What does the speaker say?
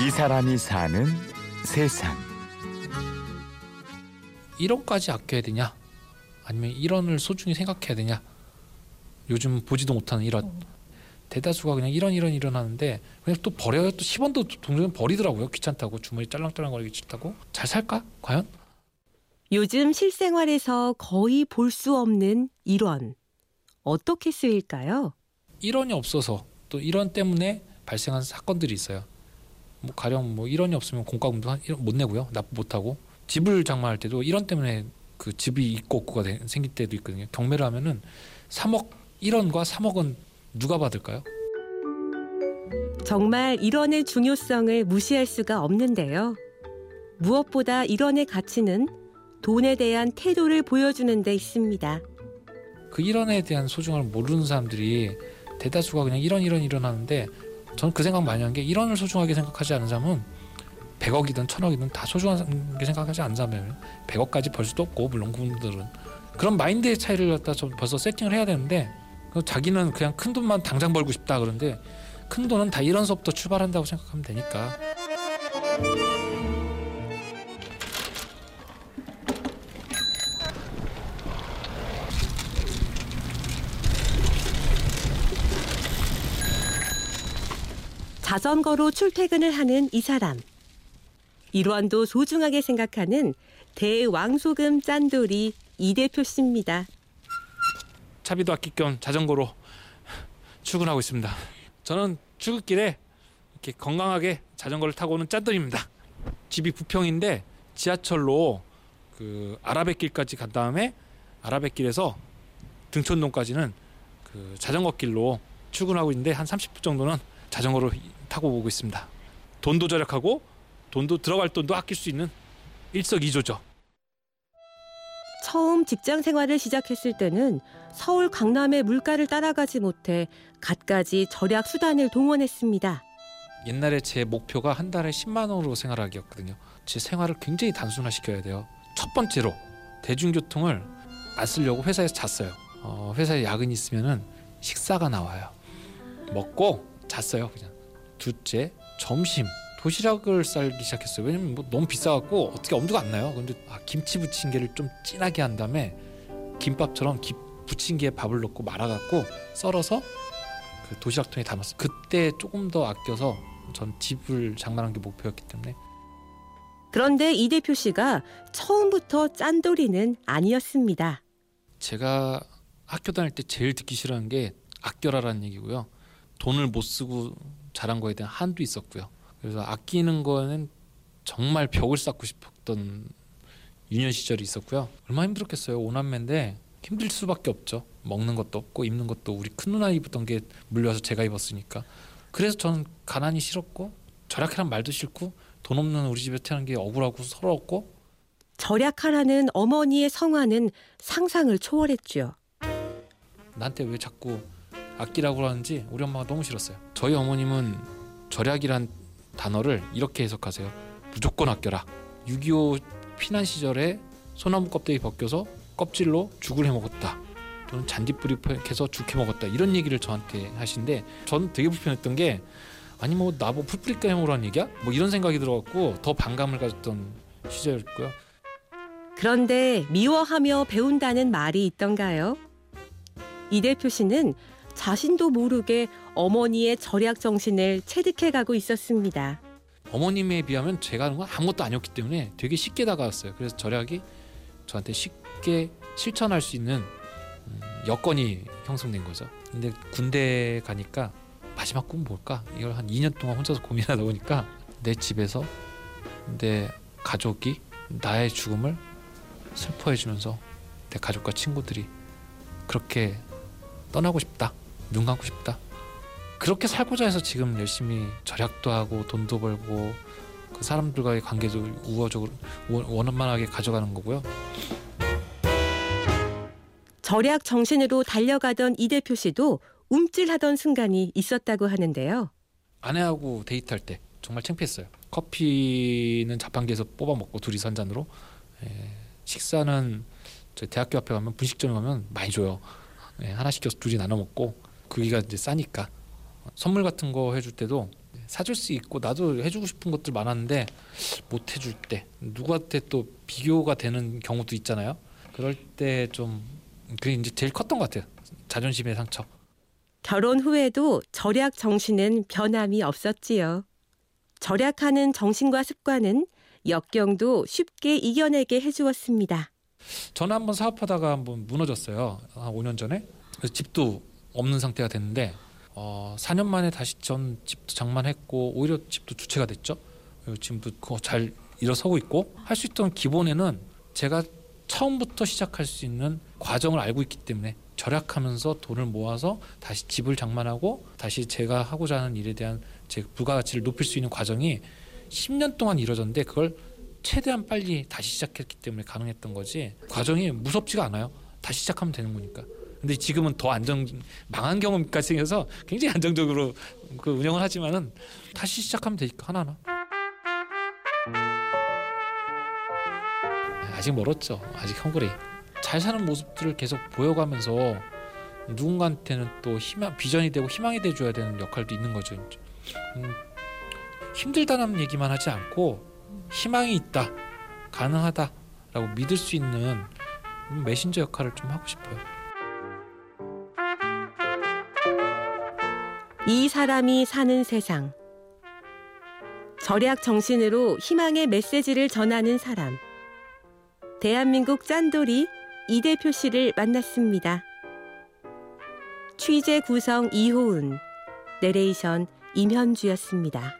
이 사람이 사는 세상. 1원까지 아껴야 되냐? 아니면 1원을 소중히 생각해야 되냐? 요즘 보지도 못하는 1원. 대다수가 그냥 1원 1원 1원 하는데 그냥 또 버려요. 또 10원도 동전 버리더라고요. 귀찮다고 주머니 짤랑짤랑거리기 싫다고. 잘 살까? 과연? 요즘 실생활에서 거의 볼 수 없는 1원. 어떻게 쓰일까요? 1원이 없어서 또 1원 때문에 발생한 사건들이 있어요. 뭐 가령 뭐 1원이 없으면 공과금도 한 1원 못 내고요. 납부 못 하고 집을 장만할 때도 1원 때문에 그 집이 있고 없고가 되- 생길 때도 있거든요. 경매를 하면은 3억 1원과 3억은 누가 받을까요? 정말 1원의 중요성을 무시할 수가 없는데요. 무엇보다 1원의 가치는 돈에 대한 태도를 보여주는 데 있습니다. 그 1원에 대한 소중함을 모르는 사람들이 대다수가 그냥 1원 1원 1원 하는데 저는 그 생각 많이 한 게 1원을 소중하게 생각하지 않은 사람은 100억이든 1000억이든 다 소중하게 생각하지 않는 사람이에요. 100억까지 벌 수도 없고 물론 그분들은 그런 마인드의 차이를 갖다 좀 벌써 세팅을 해야 되는데 그 자기는 그냥 큰 돈만 당장 벌고 싶다 그런데 큰 돈은 다 1원서부터 출발한다고 생각하면 되니까 자전거로 출퇴근을 하는 이 사람. 1원도 소중하게 생각하는 대왕소금 짠돌이 이 대표 씨입니다. 차비도 아낄 겸 자전거로 출근하고 있습니다. 저는 출근길에 이렇게 건강하게 자전거를 타고 오는 짠돌입니다. 집이 부평인데 지하철로 그 아라뱃길까지 간 다음에 아라뱃길에서 등촌동까지는 그 자전거 길로 출근하고 있는데 한 30분 정도는 자전거로 타고 오고 있습니다. 돈도 절약하고 돈도 들어갈 돈도 아낄 수 있는 일석이조죠. 처음 직장 생활을 시작했을 때는 서울 강남의 물가를 따라가지 못해 갖가지 절약 수단을 동원했습니다. 옛날에 제 목표가 한 달에 10만 원으로 생활하기였거든요. 제 생활을 굉장히 단순화시켜야 돼요. 첫 번째로 대중교통을 안 쓰려고 회사에서 잤어요. 어, 회사에 야근이 있으면은 식사가 나와요. 먹고 잤어요 그냥. 둘째 점심 도시락을 쌀기 시작했어요. 왜냐면 뭐 너무 비싸갖고 어떻게 엄두가 안 나요. 근데 아, 김치 부침개를 좀 진하게 한 다음에 김밥처럼 기, 부침개에 밥을 넣고 말아갖고 썰어서 그 도시락통에 담았어요. 그때 조금 더 아껴서 전 집을 장만한 게 목표였기 때문에 그런데 이 대표 씨가 처음부터 짠돌이는 아니었습니다. 제가 학교 다닐 때 제일 듣기 싫어하는 게 아껴라라는 얘기고요. 돈을 못 쓰고 자란 거에 대한 한도 있었고요. 그래서 아끼는 거는 정말 벽을 쌓고 싶었던 유년 시절이 있었고요. 얼마나 힘들었겠어요. 오남매인데 힘들 수밖에 없죠. 먹는 것도 없고 입는 것도 우리 큰 누나 입었던 게 물려서 제가 입었으니까. 그래서 저는 가난이 싫었고 절약하란 말도 싫고 돈 없는 우리 집에 태어난 게 억울하고 서러웠고 절약하라는 어머니의 성화는 상상을 초월했죠. 나한테 왜 자꾸 아끼라고 하는지 우리 엄마가 너무 싫었어요. 저희 어머님은 절약이란 단어를 이렇게 해석하세요. 무조건 아껴라. 6.25 피난 시절에 소나무 껍데기 벗겨서 껍질로 죽을 해 먹었다. 또는 잔디뿌리 캐서 죽해 먹었다. 이런 얘기를 저한테 하신데 저는 되게 불편했던 게 아니 뭐 나뭐 풀뿌리까 해 먹으라는 얘기야? 뭐 이런 생각이 들어갖고 더 반감을 가졌던 시절이었고요. 그런데 미워하며 배운다는 말이 있던가요? 이 대표 씨는 자신도 모르게 어머니의 절약 정신을 체득해가고 있었습니다. 어머님에 비하면 제가 하는 건 아무것도 아니었기 때문에 되게 쉽게 다가왔어요. 그래서 절약이 저한테 쉽게 실천할 수 있는 음, 여건이 형성된 거죠. 근데 군대 가니까 마지막 꿈 뭘까? 이걸 한 2년 동안 혼자서 고민하다 보니까 내 집에서 내 가족이 나의 죽음을 슬퍼해주면서 내 가족과 친구들이 그렇게 떠나고 싶다. 눈 감고 싶다. 그렇게 살고자 해서 지금 열심히 절약도 하고 돈도 벌고 그 사람들과의 관계도 우호적으로 원- 원만하게 가져가는 거고요. 절약 정신으로 달려가던 이 대표 씨도 움찔하던 순간이 있었다고 하는데요. 아내하고 데이트할 때 정말 창피했어요. 커피는 자판기에서 뽑아 먹고 둘이서 한 잔으로 예, 식사는 저희 대학교 앞에 가면 분식점에 가면 많이 줘요. 예, 하나 시켜서 둘이 나눠 먹고 그기가 이제 싸니까 선물 같은 거 해줄 때도 사줄 수 있고 나도 해주고 싶은 것들 많았는데 못 해줄 때 누구한테 또 비교가 되는 경우도 있잖아요. 그럴 때 좀 그게 이제 제일 컸던 것 같아요. 자존심의 상처. 결혼 후에도 절약 정신은 변함이 없었지요. 절약하는 정신과 습관은 역경도 쉽게 이겨내게 해주었습니다. 저는 한번 사업하다가 한번 무너졌어요. 한 5년 전에. 집도 없는 상태가 됐는데 어, 4년 만에 다시 전 집도 장만했고 오히려 집도 주체가 됐죠. 그리고 지금도 그거 잘 일어서고 있고 할 수 있던 기본에는 제가 처음부터 시작할 수 있는 과정을 알고 있기 때문에 절약하면서 돈을 모아서 다시 집을 장만하고 다시 제가 하고자 하는 일에 대한 제 부가가치를 높일 수 있는 과정이 10년 동안 이루어졌는데 그걸 최대한 빨리 다시 시작했기 때문에 가능했던 거지 과정이 무섭지가 않아요 다시 시작하면 되는 거니까 근데 지금은 더 안정 망한 경험까지 생겨서 굉장히 안정적으로 그 운영을 하지만은 다시 시작하면 되니까 하나하나. 아직 멀었죠. 아직 헝그리 잘 사는 모습들을 계속 보여가면서 누군가한테는 또 희망 비전이 되고 희망이 돼줘야 되는 역할도 있는 거죠 음, 힘들다는 얘기만 하지 않고 희망이 있다, 가능하다라고 믿을 수 있는 메신저 역할을 좀 하고 싶어요. 이 사람이 사는 세상. 절약 정신으로 희망의 메시지를 전하는 사람. 대한민국 짠돌이 이 대표 씨를 만났습니다. 취재 구성 이호은, 내레이션 임현주였습니다.